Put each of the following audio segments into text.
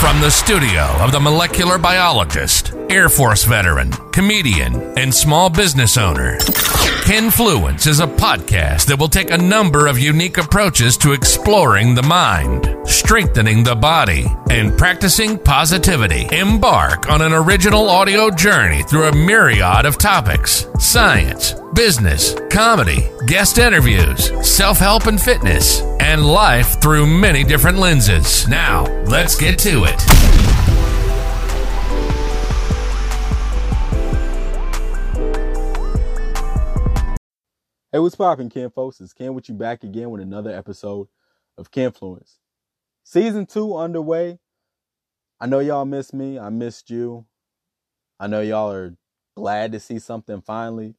From the studio of the molecular biologist, Air Force veteran, comedian, and small business owner, Kenfluence is a podcast that will take a number of unique approaches to exploring the mind, strengthening the body, and practicing positivity. Embark on an original audio journey through a myriad of topics science, business, comedy, guest interviews, self help and fitness, and life through many different lenses. Now, let's get to it. Hey, what's poppin', Ken folks? It's Ken with you back again with another episode of Kenfluence. Season two underway. I know y'all missed me. I missed you. I know y'all are glad to see something finally.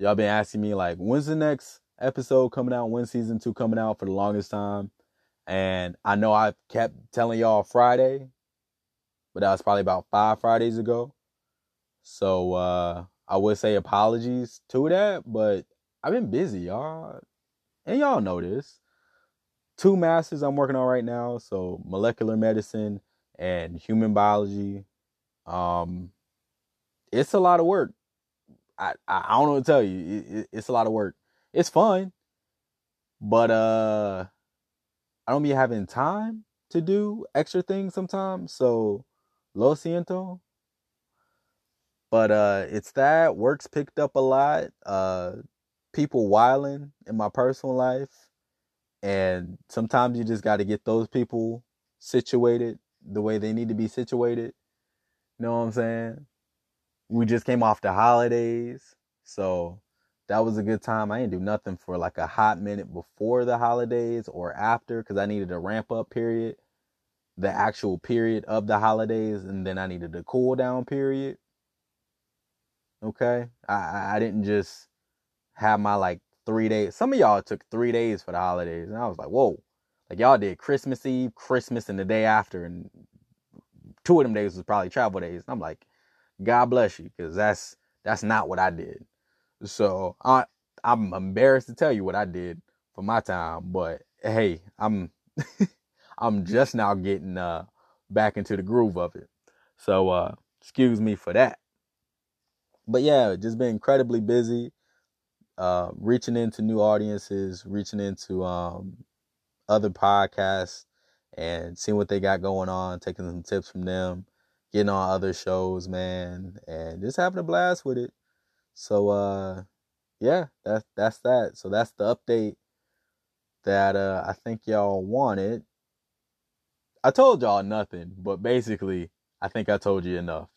Y'all been asking me like, when's the next episode coming out? when season two coming out for the longest time? And I know I kept telling y'all Friday, but that was probably about five Fridays ago. So uh I would say apologies to that, but I've been busy, y'all. And y'all know this. Two masters I'm working on right now, so molecular medicine and human biology. Um it's a lot of work. I I, don't know what to tell you. It, it, it's a lot of work. It's fun, but uh I don't be having time to do extra things sometimes. So lo siento. But uh it's that work's picked up a lot. Uh people whiling in my personal life. And sometimes you just got to get those people situated the way they need to be situated. You know what I'm saying? We just came off the holidays. So that was a good time. I didn't do nothing for like a hot minute before the holidays or after because I needed a ramp up period, the actual period of the holidays, and then I needed a cool down period. Okay. I, I didn't just have my like three days. Some of y'all took three days for the holidays, and I was like, whoa, like y'all did Christmas Eve, Christmas, and the day after, and two of them days was probably travel days. And I'm like, God bless you, because that's that's not what I did. So I I'm embarrassed to tell you what I did for my time, but hey, I'm I'm just now getting uh back into the groove of it. So uh excuse me for that. But yeah, just been incredibly busy uh, reaching into new audiences, reaching into um, other podcasts, and seeing what they got going on, taking some tips from them, getting on other shows, man, and just having a blast with it. So, uh, yeah, that's that's that. So that's the update that uh, I think y'all wanted. I told y'all nothing, but basically, I think I told you enough.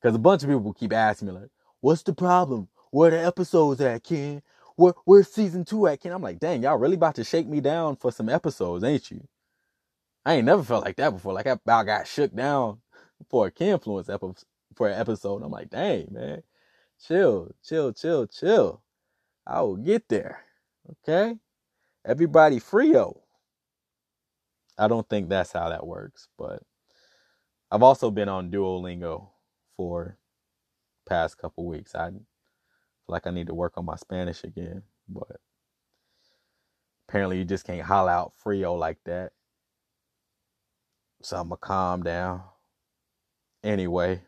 Because a bunch of people keep asking me, like, what's the problem? where the episodes at, Ken? Where where's season two at, Ken? I'm like, dang, y'all really about to shake me down for some episodes, ain't you? I ain't never felt like that before. Like I about got shook down for a Kenfluence episode for an episode. I'm like, dang, man. Chill, chill, chill, chill. I will get there. Okay? Everybody frio. I don't think that's how that works, but I've also been on Duolingo for past couple weeks. I feel like I need to work on my Spanish again, but apparently you just can't holler out Frio like that. So I'm gonna calm down. Anyway,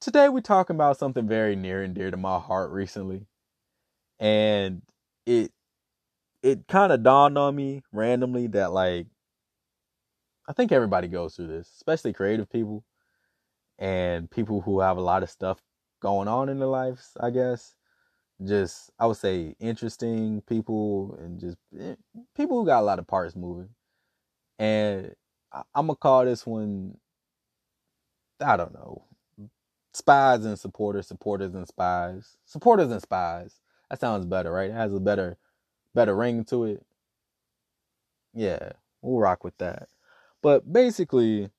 today we're talking about something very near and dear to my heart recently. And it it kind of dawned on me randomly that like I think everybody goes through this, especially creative people and people who have a lot of stuff going on in their lives, I guess. Just I would say interesting people and just eh, people who got a lot of parts moving. And I'm gonna call this one I don't know. Spies and supporters, supporters and spies. Supporters and spies. That sounds better, right? It has a better better ring to it. Yeah, we'll rock with that. But basically,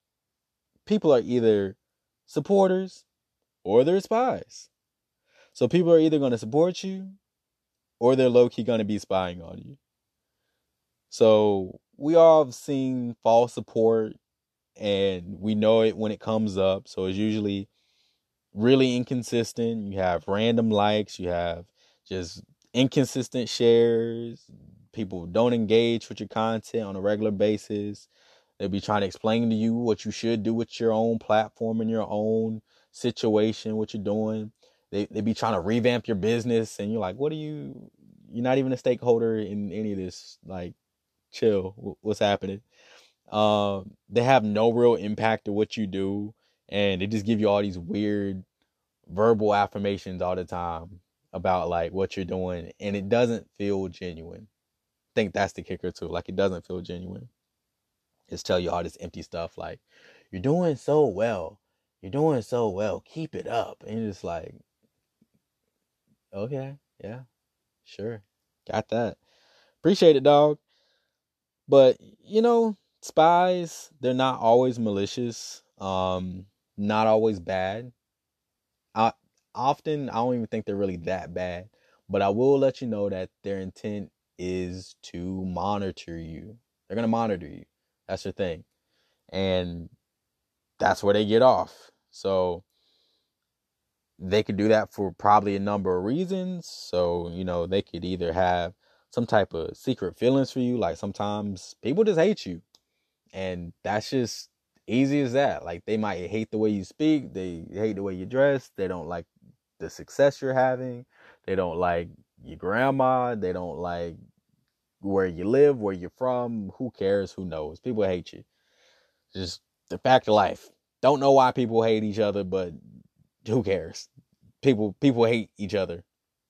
people are either supporters or they're spies. So people are either going to support you or they're low key going to be spying on you. So we all have seen false support and we know it when it comes up. So it's usually really inconsistent. You have random likes, you have just inconsistent shares. People don't engage with your content on a regular basis. They'll be trying to explain to you what you should do with your own platform and your own situation, what you're doing. They they be trying to revamp your business, and you're like, what are you? You're not even a stakeholder in any of this. Like, chill. What's happening? Um, they have no real impact to what you do, and they just give you all these weird verbal affirmations all the time about like what you're doing, and it doesn't feel genuine. I think that's the kicker too. Like, it doesn't feel genuine. Just tell you all this empty stuff like, you're doing so well. You're doing so well. Keep it up. And just like, okay, yeah, sure. Got that. Appreciate it, dog. But, you know, spies, they're not always malicious. Um, not always bad. I often I don't even think they're really that bad. But I will let you know that their intent is to monitor you. They're gonna monitor you. That's their thing. And that's where they get off. So they could do that for probably a number of reasons. So, you know, they could either have some type of secret feelings for you. Like sometimes people just hate you. And that's just easy as that. Like they might hate the way you speak, they hate the way you dress, they don't like the success you're having, they don't like your grandma, they don't like where you live, where you're from, who cares, who knows. People hate you. Just the fact of life. Don't know why people hate each other, but who cares? People people hate each other.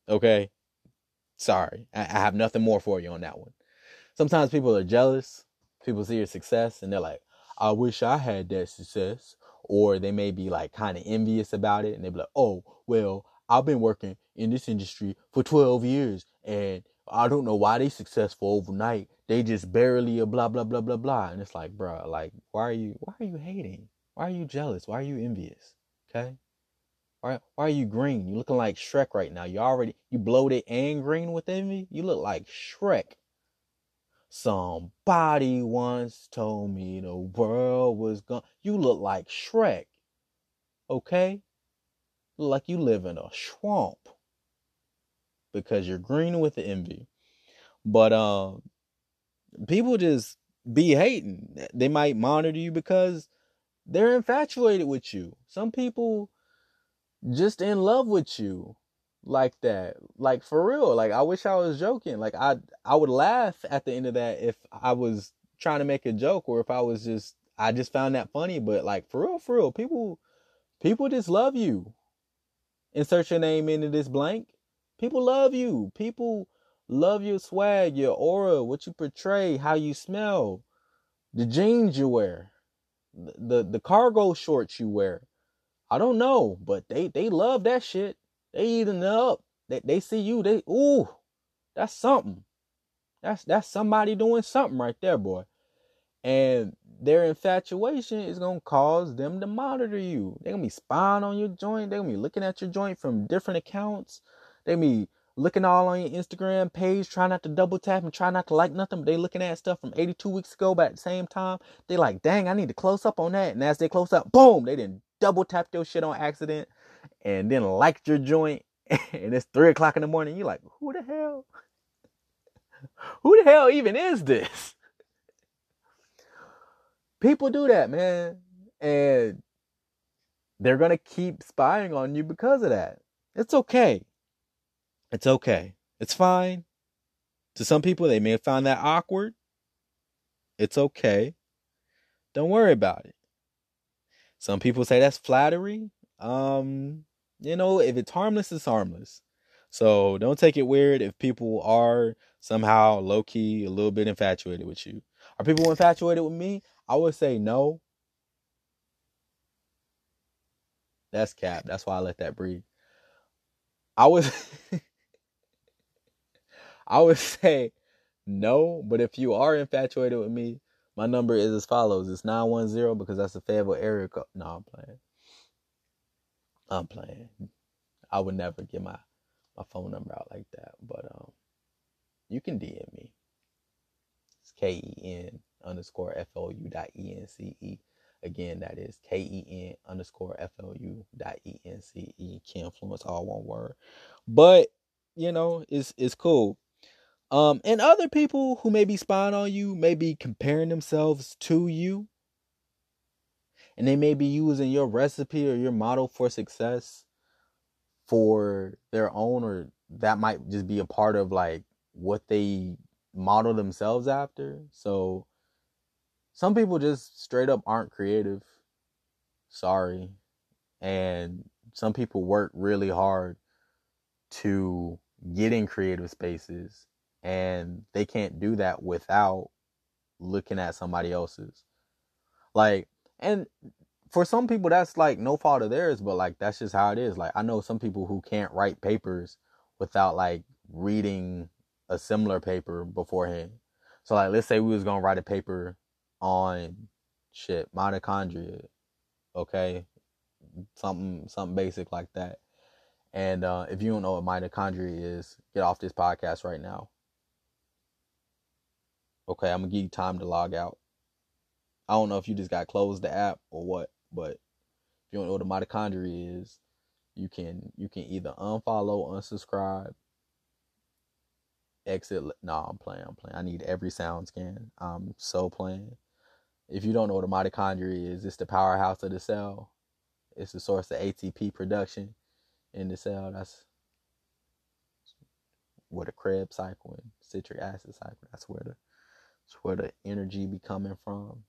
Okay? Sorry. I, I have nothing more for you on that one. Sometimes people are jealous. People see your success and they're like, I wish I had that success. Or they may be like kind of envious about it and they be like, oh, well, I've been working in this industry for 12 years and I don't know why they successful overnight. They just barely a blah blah blah blah blah. And it's like, bro, like, why are you why are you hating? Why are you jealous? Why are you envious? Okay? Why why are you green? You looking like Shrek right now. You already you bloated and green with envy? You look like Shrek. Somebody once told me the world was gone. You look like Shrek. Okay? Look like you live in a swamp because you're green with envy. But um, people just be hating. They might monitor you because they're infatuated with you. Some people just in love with you like that. Like for real. Like I wish I was joking. Like I I would laugh at the end of that if I was trying to make a joke or if I was just I just found that funny. But like for real, for real, people people just love you. Insert your name into this blank People love you. People love your swag, your aura, what you portray, how you smell, the jeans you wear, the the cargo shorts you wear. I don't know, but they they love that shit. They eating it up. They they see you. They ooh, that's something. That's that's somebody doing something right there, boy. And their infatuation is gonna cause them to monitor you. They're gonna be spying on your joint. They're gonna be looking at your joint from different accounts. They be looking all on your Instagram page, trying not to double tap and try not to like nothing, but they looking at stuff from 82 weeks ago, but at the same time, they like, dang, I need to close up on that. And as they close up, boom, they didn't double tap your shit on accident and then liked your joint. And it's three o'clock in the morning. You're like, who the hell? Who the hell even is this? People do that, man. And they're to keep spying on you because of that. It's okay. It's okay. It's fine. To some people, they may have found that awkward. It's okay. Don't worry about it. Some people say that's flattery. Um, you know, if it's harmless, it's harmless. So don't take it weird if people are somehow low key a little bit infatuated with you. Are people infatuated with me? I would say no. That's cap. That's why I let that breathe. I was I would say no, but if you are infatuated with me, my number is as follows. It's 910 because that's the Fayetteville area code. No, I'm playing. I'm playing. I would never get my, my phone number out like that. But um you can DM me. It's K E N underscore F O U dot E N C E. Again, that is K E N underscore F O U dot E N C E. Can influence, all one word. But, you know, it's it's cool. Um, and other people who may be spying on you may be comparing themselves to you. And they may be using your recipe or your model for success for their own, or that might just be a part of like what they model themselves after. So some people just straight up aren't creative. Sorry. And some people work really hard to get in creative spaces and they can't do that without looking at somebody else's. Like, and for some people that's like no fault of theirs, but like that's just how it is. Like I know some people who can't write papers without like reading a similar paper beforehand. So like let's say we was gonna write a paper on shit, mitochondria. Okay. Something something basic like that. And uh, if you don't know what mitochondria is, get off this podcast right now. Okay, I'm gonna give you time to log out. I don't know if you just got closed the app or what, but if you don't know what a mitochondria is, you can you can either unfollow, unsubscribe, exit. No, I'm playing. I'm playing. I need every sound scan. I'm so playing. If you don't know what a mitochondria is, it's the powerhouse of the cell. It's the source of ATP production in the cell. That's where the Krebs cycle and citric acid cycle. That's where the that's where the energy be coming from.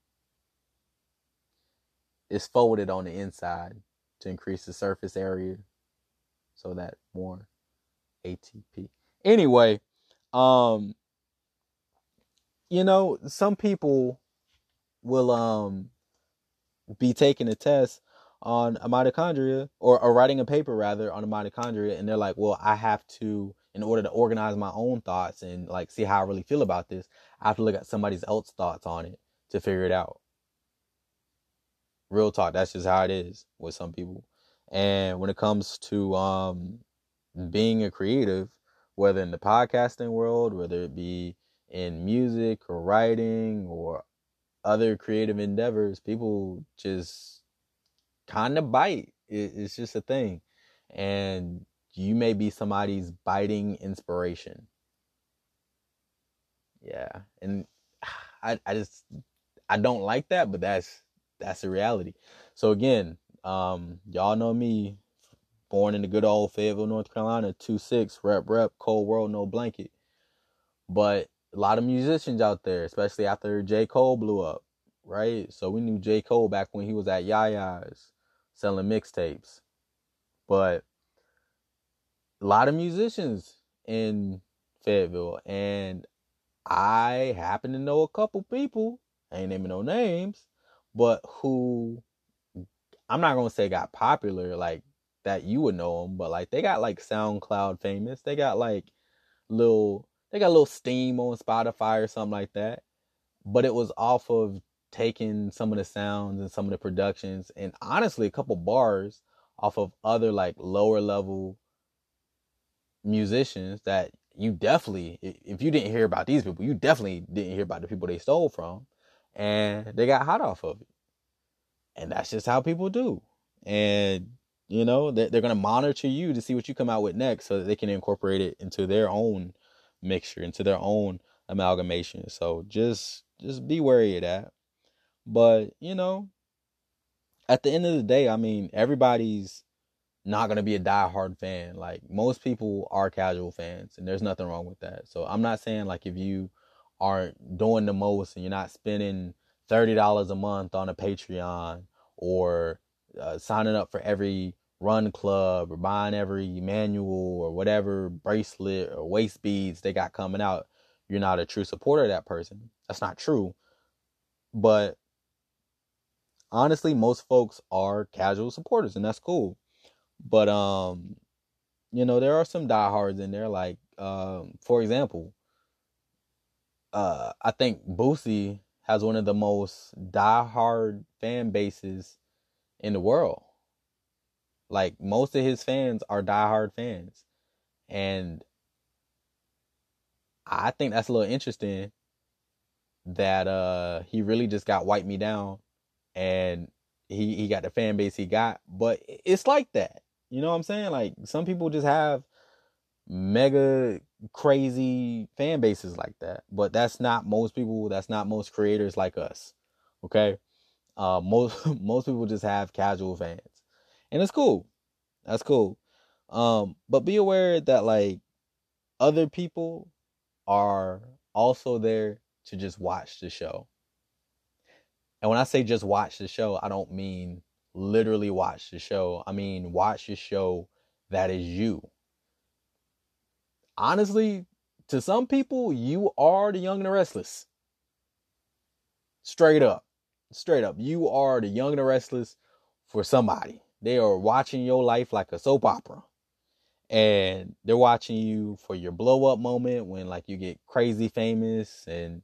It's folded on the inside to increase the surface area so that more ATP. Anyway, um you know, some people will um be taking a test on a mitochondria or, or writing a paper rather on a mitochondria and they're like well i have to in order to organize my own thoughts and like see how i really feel about this have to look at somebody else's thoughts on it to figure it out real talk that's just how it is with some people and when it comes to um being a creative whether in the podcasting world whether it be in music or writing or other creative endeavors people just kind of bite. It, it's just a thing. And you may be somebody's biting inspiration. Yeah. And I, I just, I don't like that, but that's, that's the reality. So again, um, y'all know me, born in the good old Fayetteville, North Carolina, 2-6, rep, rep, cold world, no blanket. But a lot of musicians out there, especially after J. Cole blew up, right? So we knew J. Cole back when he was at Yaya's selling mixtapes. But a lot of musicians in Fayetteville, and I happen to know a couple people, I ain't naming no names, but who I'm not gonna say got popular like that you would know them, but like they got like SoundCloud famous. They got like little they got a little steam on Spotify or something like that. But it was off of taking some of the sounds and some of the productions and honestly a couple bars off of other like lower level musicians that you definitely if you didn't hear about these people you definitely didn't hear about the people they stole from and they got hot off of it. And that's just how people do. And you know they're, they're going to monitor you to see what you come out with next so that they can incorporate it into their own mixture into their own amalgamation. So just just be wary of that. But, you know, at the end of the day, I mean, everybody's not going to be a die-hard fan. Like most people are casual fans and there's nothing wrong with that. So I'm not saying like if you aren't doing the most and you're not spending $30 a month on a Patreon or uh, signing up for every run club or buying every manual or whatever bracelet or waist beads they got coming out, you're not a true supporter of that person. That's not true. But honestly, most folks are casual supporters, and that's cool. But um, you know, there are some diehards in there. Like, um, for example, uh, I think Boosie has one of the most diehard fan bases in the world. Like most of his fans are diehard fans, and I think that's a little interesting. That uh, he really just got wiped me down and he he got the fan base he got. But it's like that. You know what I'm saying? Like some people just have mega crazy fan bases like that. But that's not most people, that's not most creators like us. Okay? Uh most most people just have casual fans. And it's cool. That's cool. Um but be aware that like other people are also there to just watch the show. And when I say just watch the show, I don't mean literally watch the show. I mean watch the show that is you. Honestly, to some people, you are the young and the restless. Straight up. Straight up. You are the young and the restless for somebody. They are watching your life like a soap opera. And they're watching you for your blow up moment when like you get crazy famous and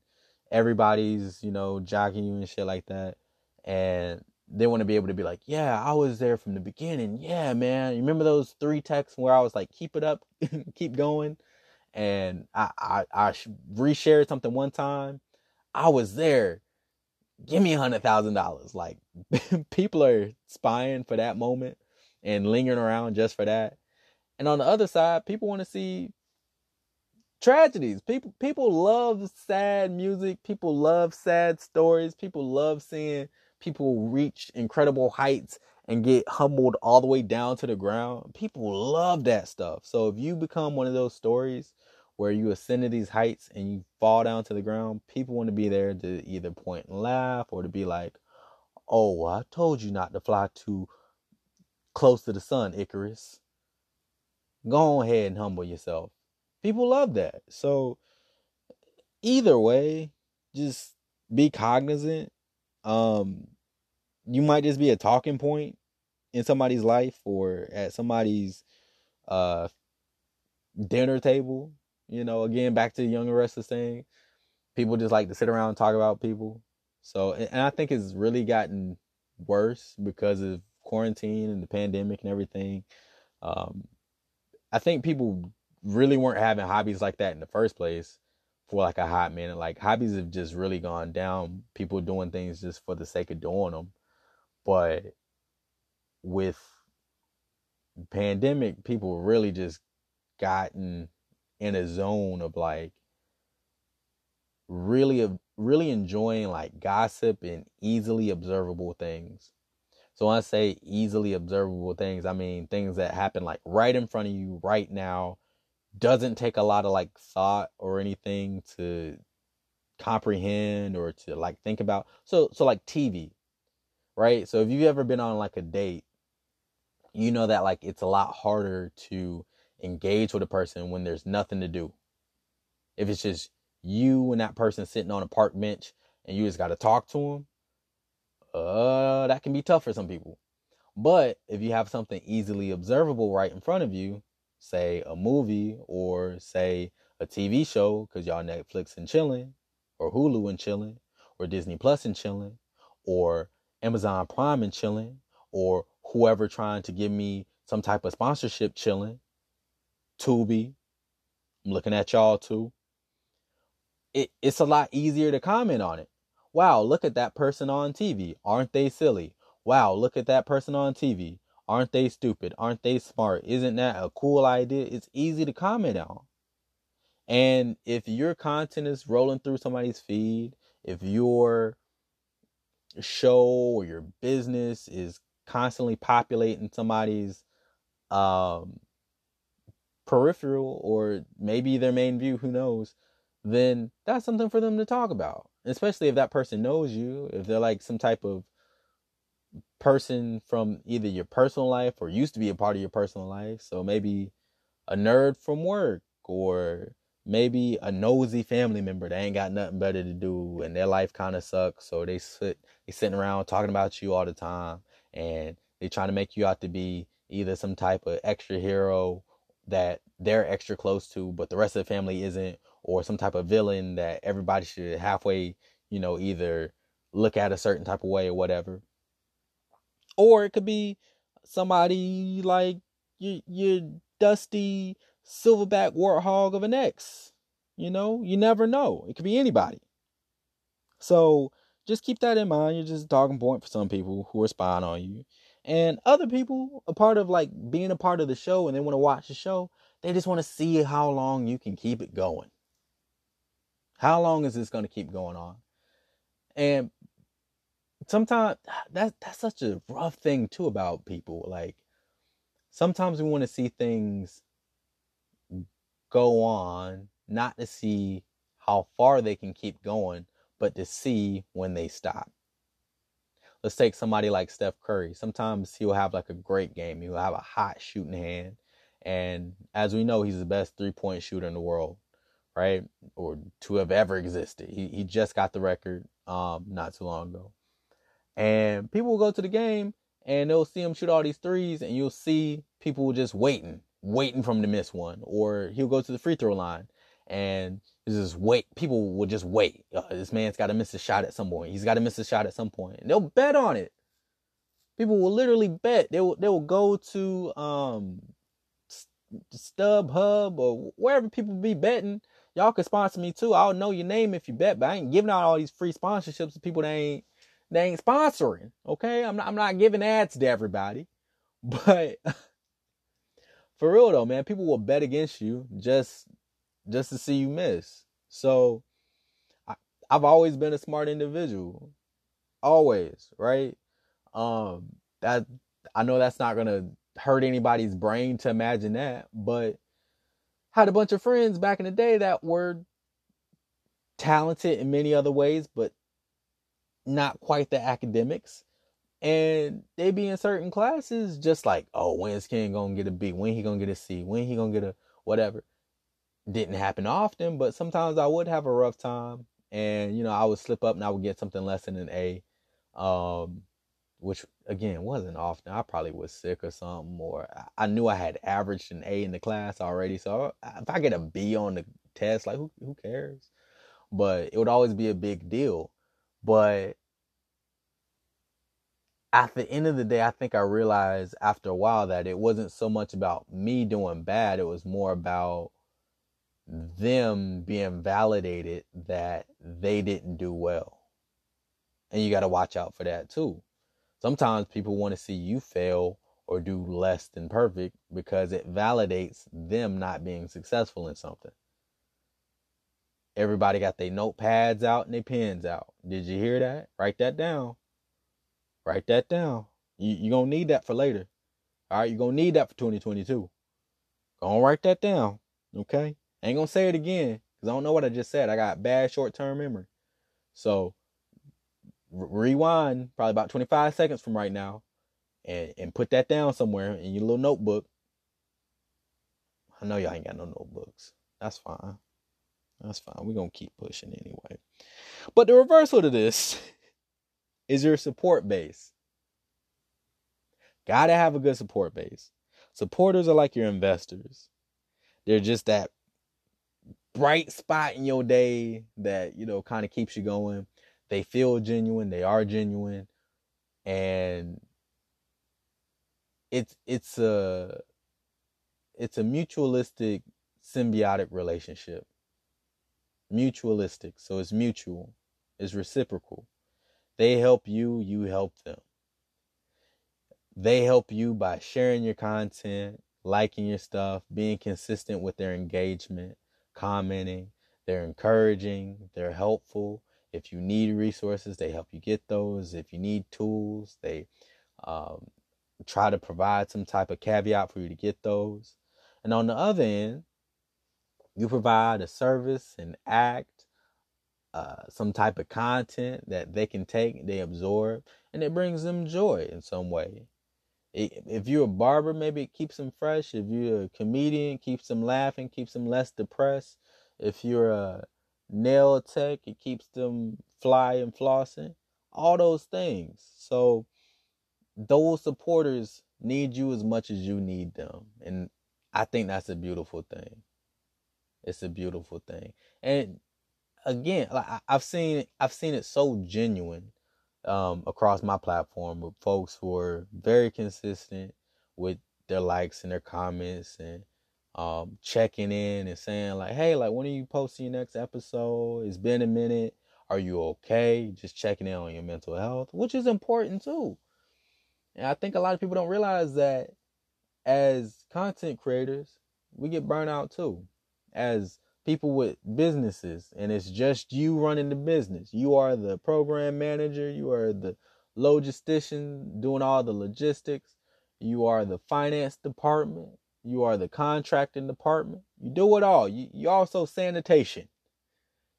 everybody's, you know, jocking you and shit like that. And they want to be able to be like, yeah, I was there from the beginning. Yeah, man. You remember those three texts where I was like, keep it up, keep going. And I, I, I reshared something one time. I was there. Give me a hundred thousand dollars. Like people are spying for that moment and lingering around just for that. And on the other side, people want to see tragedies. People people love sad music. People love sad stories. People love seeing people reach incredible heights and get humbled all the way down to the ground. People love that stuff. So if you become one of those stories where you ascend to these heights and you fall down to the ground, people want to be there to either point and laugh or to be like, "Oh, I told you not to fly too close to the sun, Icarus." Go ahead and humble yourself. People love that. So either way, just be cognizant um you might just be a talking point in somebody's life or at somebody's uh dinner table you know again back to the younger restless thing. People just like to sit around and talk about people. So and i think it's really gotten worse because of quarantine and the pandemic and everything. Um i think people really weren't having hobbies like that in the first place for like a hot minute. Like hobbies have just really gone down. People doing things just for the sake of doing them. But with pandemic, people really just gotten in a zone of like really really enjoying like gossip and easily observable things. So when I say easily observable things, I mean things that happen like right in front of you right now doesn't take a lot of like thought or anything to comprehend or to like think about. So so like TV, right? So if you've ever been on like a date, you know that like it's a lot harder to engage with a person when there's nothing to do. If it's just you and that person sitting on a park bench and you just got to talk to them, uh that can be tough for some people. But if you have something easily observable right in front of you, say a movie or say a TV show because y'all Netflix and chilling, or Hulu and chilling, or Disney Plus and chilling, or Amazon Prime and chilling, or whoever trying to give me some type of sponsorship chilling. Tubi, I'm looking at y'all too. It, it's a lot easier to comment on it. Wow, look at that person on TV. Aren't they silly? Wow, look at that person on TV. Aren't they stupid? Aren't they smart? Isn't that a cool idea? It's easy to comment on. And if your content is rolling through somebody's feed, if your show or your business is constantly populating somebody's um, peripheral or maybe their main view, who knows, then that's something for them to talk about. Especially if that person knows you, if they're like some type of person from either your personal life or used to be a part of your personal life. So maybe a nerd from work or maybe a nosy family member that ain't got nothing better to do and their life kind of sucks. So they sit they sitting around talking about you all the time and they trying to make you out to be either some type of extra hero that they're extra close to, but the rest of the family isn't, or some type of villain that everybody should halfway, you know, either look at a certain type of way or whatever. Or it could be somebody like your, your dusty silverback warthog of an ex. You know, you never know. It could be anybody. So just keep that in mind. You're just a talking point for some people who are spying on you. And other people, a part of like being a part of the show and they want to watch the show, They just want to see how long you can keep it going. How long is this going to keep going on? And sometimes that's that's such a rough thing too about people. Like sometimes we want to see things go on, not to see how far they can keep going, but to see when they stop. Let's take somebody like Steph Curry. Sometimes he'll have like a great game. He'll have a hot shooting hand. And as we know, he's the best three point shooter in the world, right? Or to have ever existed. He, he just got the record um, not too long ago. And people will go to the game and they'll see him shoot all these threes, and you'll see people just waiting, waiting for him to miss one. Or he'll go to the free throw line and just wait. People will just wait. Uh, this man's got to miss a shot at some point. He's got to miss a shot at some point. And they'll bet on it. People will literally bet. They will. They will go to um, StubHub or wherever people be betting. Y'all can sponsor me too. I'll know your name if you bet, but I ain't giving out all these free sponsorships to people that ain't they ain't sponsoring. Okay, I'm not. I'm not giving ads to everybody, but for real though, man, people will bet against you just just to see you miss. So I, I've always been a smart individual, always, right? Um, that I know that's not gonna hurt anybody's brain to imagine that, but had a bunch of friends back in the day that were talented in many other ways, but not quite the academics. And they be in certain classes just like, oh, when's Ken gonna get a B? When he gonna get a C? When he gonna get a whatever? Didn't happen often, but sometimes I would have a rough time. And, you know, I would slip up and I would get something less than an A. Um, which again wasn't often. I probably was sick or something, or I knew I had averaged an A in the class already. So if I get a B on the test, like who who cares? But it would always be a big deal. But at the end of the day, I think I realized after a while that it wasn't so much about me doing bad, it was more about them being validated that they didn't do well. And you got to watch out for that too. Sometimes people want to see you fail or do less than perfect because it validates them not being successful in something. Everybody got their notepads out and their pens out. Did you hear that? Write that down. Write that down. You you gonna need that for later. All right, you're gonna need that for 2022. Go on, write that down. Okay. ain't gonna say it again because I don't know what I just said. I got bad short term memory. So rewind probably about 25 seconds from right now and, and put that down somewhere in your little notebook. I know y'all ain't got no notebooks. That's fine. That's fine. We're going to keep pushing anyway. But the reversal to this is your support base. Gotta have a good support base. Supporters are like your investors. They're just that bright spot in your day that, you know, kind of keeps you going. They feel genuine, they are genuine, and it's it's a it's a mutualistic symbiotic relationship. Mutualistic, so it's mutual, it's reciprocal. They help you, you help them. They help you by sharing your content, liking your stuff, being consistent with their engagement, commenting. They're encouraging, they're helpful. If you need resources, they help you get those. If you need tools, they um, try to provide some type of caveat for you to get those. And on the other end, you provide a service, an act, uh, some type of content that they can take, they absorb, and it brings them joy in some way. If you're a barber, maybe it keeps them fresh. If you're a comedian, keeps them laughing, keeps them less depressed. If you're a nail tech, it keeps them fly and flossing. All those things. So those supporters need you as much as you need them. And I think that's a beautiful thing. It's a beautiful thing. And again, like I've seen I've seen it so genuine um, across my platform with folks who are very consistent with their likes and their comments and um, checking in and saying like, "Hey, like when are you posting your next episode? It's been a minute. Are you okay?" Just checking in on your mental health, which is important too. And I think a lot of people don't realize that as content creators, we get burnt out too. As people with businesses and it's just you running the business. You are the program manager, you are the logistician doing all the logistics, you are the finance department, you are the contracting department. You do it all. You you also sanitation.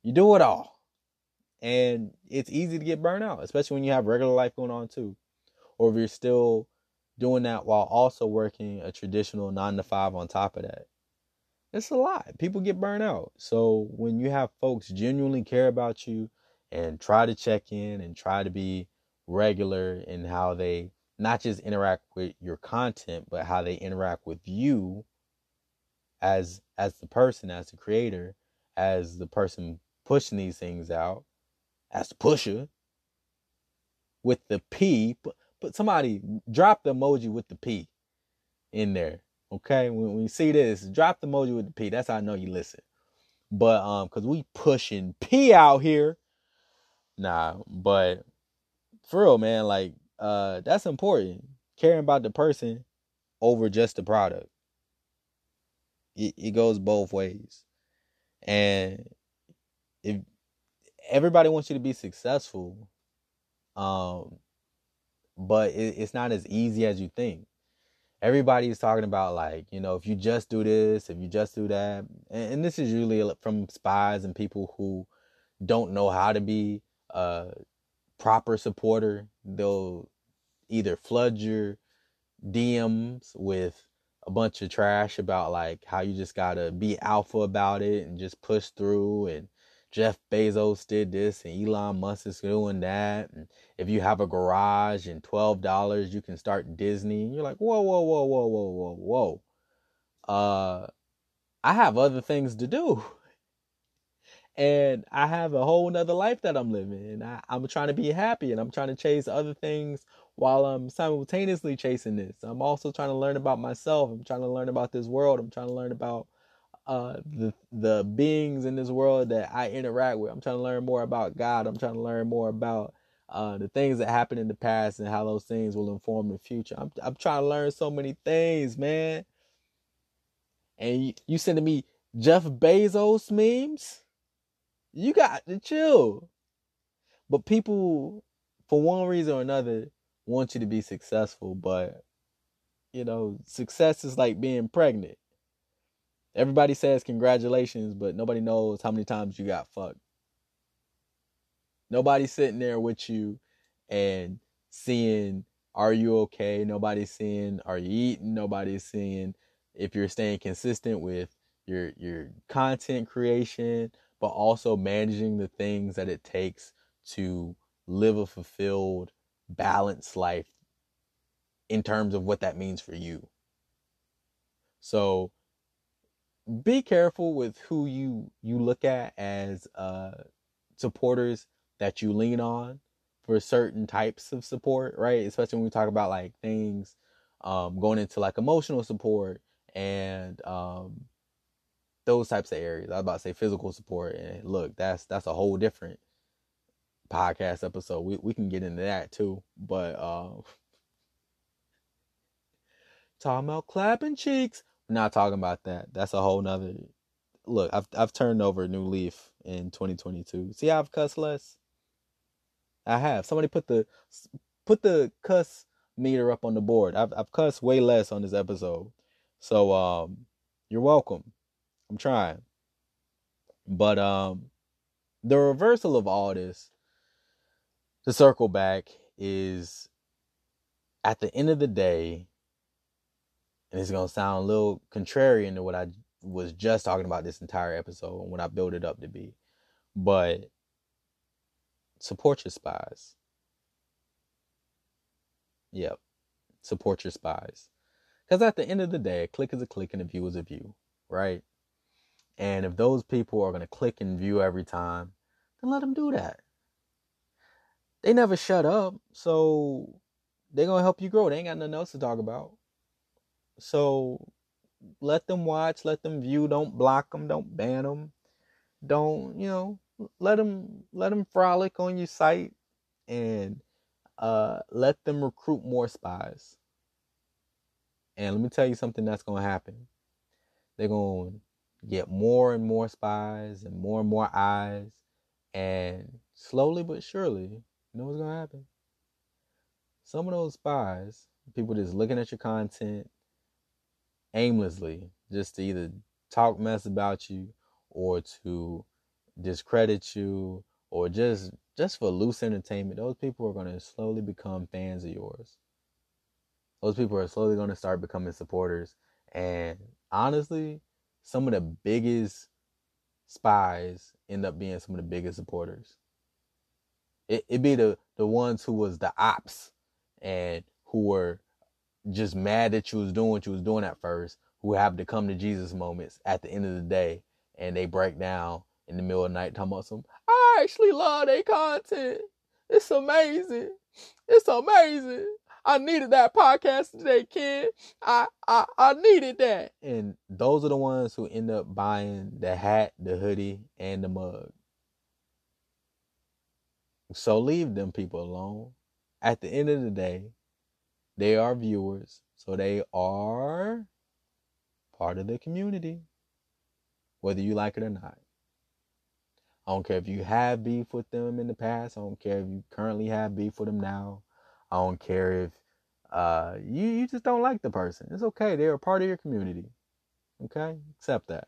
You do it all. And it's easy to get burnt out, especially when you have regular life going on too. Or if you're still doing that while also working a traditional nine to five on top of that. It's a lot. People get burnt out. So when you have folks genuinely care about you and try to check in and try to be regular in how they not just interact with your content, but how they interact with you as as the person, as the creator, as the person pushing these things out, as the pusher with the P. but, put somebody drop the emoji with the P in there. Okay, when, you see this, drop the emoji with the P. That's how I know you listen. But um, cause we pushing P out here. Nah, but for real, man, like uh, that's important. Caring about the person over just the product. It, it goes both ways. And if everybody wants you to be successful, um, but it, it's not as easy as you think. Everybody is talking about like, you know, if you just do this, if you just do that, and, and this is usually from spies and people who don't know how to be a proper supporter. They'll either flood your DMs with a bunch of trash about like how you just gotta be alpha about it and just push through and Jeff Bezos did this and Elon Musk is doing that. And if you have a garage and twelve dollars you can start Disney. And you're like, whoa, whoa, whoa, whoa, whoa, whoa, whoa. Uh I have other things to do. And I have a whole nother life that I'm living. And I, I'm trying to be happy and I'm trying to chase other things while I'm simultaneously chasing this. I'm also trying to learn about myself. I'm trying to learn about this world. I'm trying to learn about uh, the the beings in this world that I interact with. I'm trying to learn more about God. I'm trying to learn more about uh, the things that happened in the past and how those things will inform the future. I'm I'm trying to learn so many things, man. And you, you sending me Jeff Bezos memes? You got to chill. But people, for one reason or another, want you to be successful, but you know, success is like being pregnant. Everybody says congratulations, but nobody knows how many times you got fucked. Nobody's sitting there with you and seeing are you okay? Nobody's seeing are you eating? Nobody's seeing if you're staying consistent with your your content creation, but also managing the things that it takes to live a fulfilled balanced life in terms of what that means for you. So be careful with who you you look at as uh supporters that you lean on for certain types of support, right? Especially when we talk about like things um going into like emotional support and um those types of areas. I was about to say physical support and look, that's that's a whole different podcast episode. We we can get into that too. But uh, talking about clapping cheeks. Not talking about that. That's a whole nother look, I've I've turned over a new leaf in 2022. See I've cussed less? I have. Somebody put the put the cuss meter up on the board. I've I've cussed way less on this episode. So um you're welcome. I'm trying. But um the reversal of all this to circle back is at the end of the day, and it's gonna sound a little contrarian to what I was just talking about this entire episode and what I built it up to be, but support your spies. Yep, support your spies. Because at the end of the day, a click is a click and a view is a view, right? And if those people are going to click and view every time, then let them do that they never shut up. So they're gonna help you grow. They ain't got nothing else to talk about. So let them watch, let them view. Don't block them. Don't ban them. Don't you know? Let them let them frolic on your site, and uh, let them recruit more spies. And let me tell you something that's gonna happen. they're going to get more and more spies and more and more eyes. And slowly but surely, you know what's going to happen? Some of those spies, people just looking at your content aimlessly, just to either talk mess about you or to discredit you or just just for loose entertainment, those people are going to slowly become fans of yours. Those people are slowly going to start becoming supporters. And honestly, some of the biggest spies end up being some of the biggest supporters. It it be the the ones who was the ops and who were just mad that you was doing what you was doing at first, who have to come to Jesus moments at the end of the day and they break down in the middle of the night talking about some, I actually love their content. It's amazing. It's amazing. I needed that podcast today, kid. I, I I needed that. And those are the ones who end up buying the hat, the hoodie, and the mug. So leave them people alone. At the end of the day, they are viewers, so they are part of the community, whether you like it or not. I don't care if you have beef with them in the past. I don't care if you currently have beef with them now. I don't care if uh, you you just don't like the person. It's okay. They're a part of your community. Okay, accept that.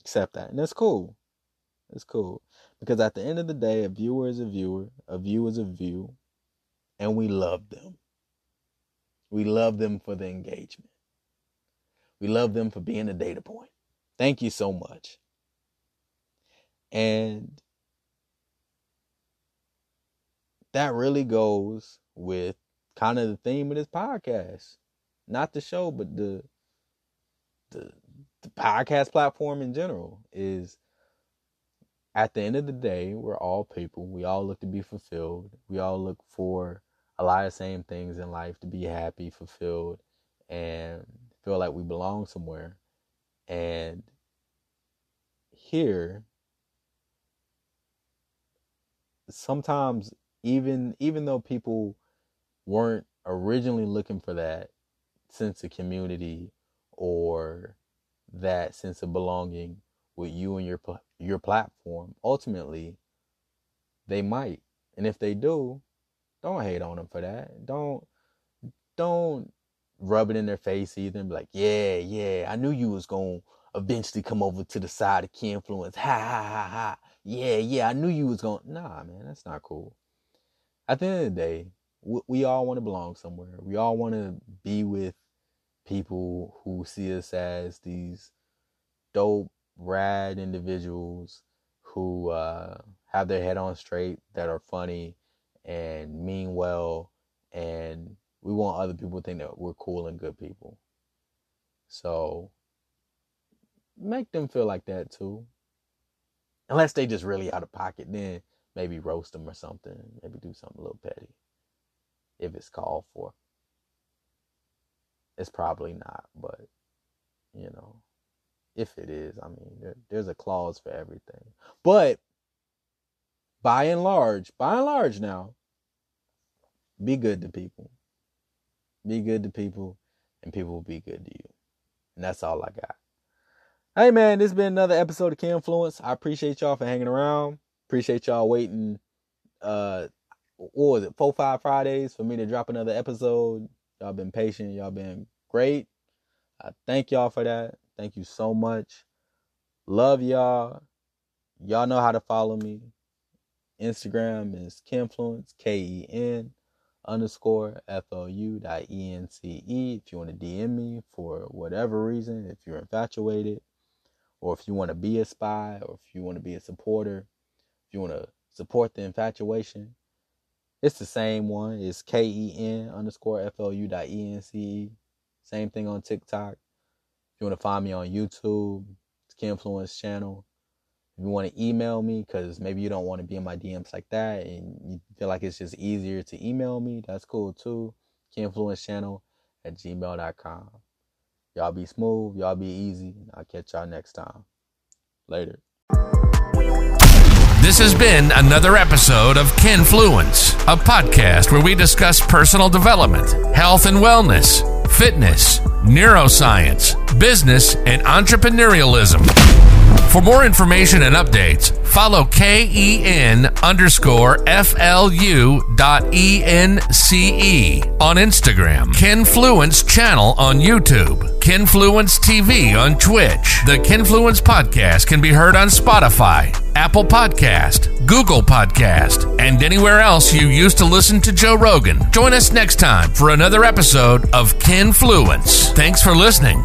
Accept that, and that's cool. It's cool because at the end of the day, a viewer is a viewer. A view is a view, and we love them. We love them for the engagement. We love them for being a data point. Thank you so much. And that really goes with kind of the theme of this podcast. Not the show, but the the the podcast platform in general is at the end of the day, we're all people. We all look to be fulfilled. We all look for a lot of same things in life to be happy, fulfilled, and feel like we belong somewhere. And here sometimes even even though people weren't originally looking for that sense of community or that sense of belonging with you and your your platform ultimately they might and if they do don't hate on them for that don't don't rub it in their face either and be like yeah yeah i knew you was to eventually come over to the side of Kenfluence ha ha ha ha yeah, yeah, I knew you was gonna Nah, man, that's not cool. At the end of the day, we, we all want to belong somewhere. We all want to be with people who see us as these dope, rad individuals who uh, have their head on straight, that are funny and mean well, and we want other people to think that we're cool and good people. So make them feel like that too. Unless they just really out of pocket, then maybe roast them or something. Maybe do something a little petty. If it's called for. It's probably not, but you know, if it is, I mean, there, there's a clause for everything. But by and large, by and large now, be good to people. Be good to people, and people will be good to you. And that's all I got. Hey man, this has been another episode of Kenfluence. I appreciate y'all for hanging around. Appreciate y'all waiting. Uh, what was it? Four five Fridays for me to drop another episode. Y'all been patient. Y'all been great. I thank y'all for that. Thank you so much. Love y'all. Y'all know how to follow me. Instagram is Kenfluence, K E N underscore F L U dot E N C E. If you want to DM me for whatever reason, if you're infatuated, or if you want to be a spy, or if you want to be a supporter, if you want to support the infatuation, it's the same one. It's K E N underscore F L U dot E N C E. Same thing on TikTok. If you want to find me on YouTube, it's Kenfluence channel. If you want to email me, because maybe you don't want to be in my DMs like that, and you feel like it's just easier to email me, that's cool too. Channel at gmail.com. Y'all be smooth. Y'all be easy. I'll catch y'all next time. Later. This has been another episode of Kenfluence, a podcast where we discuss personal development, health and wellness, fitness, neuroscience, business, and entrepreneurialism. For more information and updates, follow KEN underscore FLU dot ENCE on Instagram, Kenfluence channel on YouTube, Kenfluence TV on Twitch. The Kenfluence podcast can be heard on Spotify, Apple Podcast, Google Podcast, and anywhere else you used to listen to Joe Rogan. Join us next time for another episode of Kenfluence. Thanks for listening.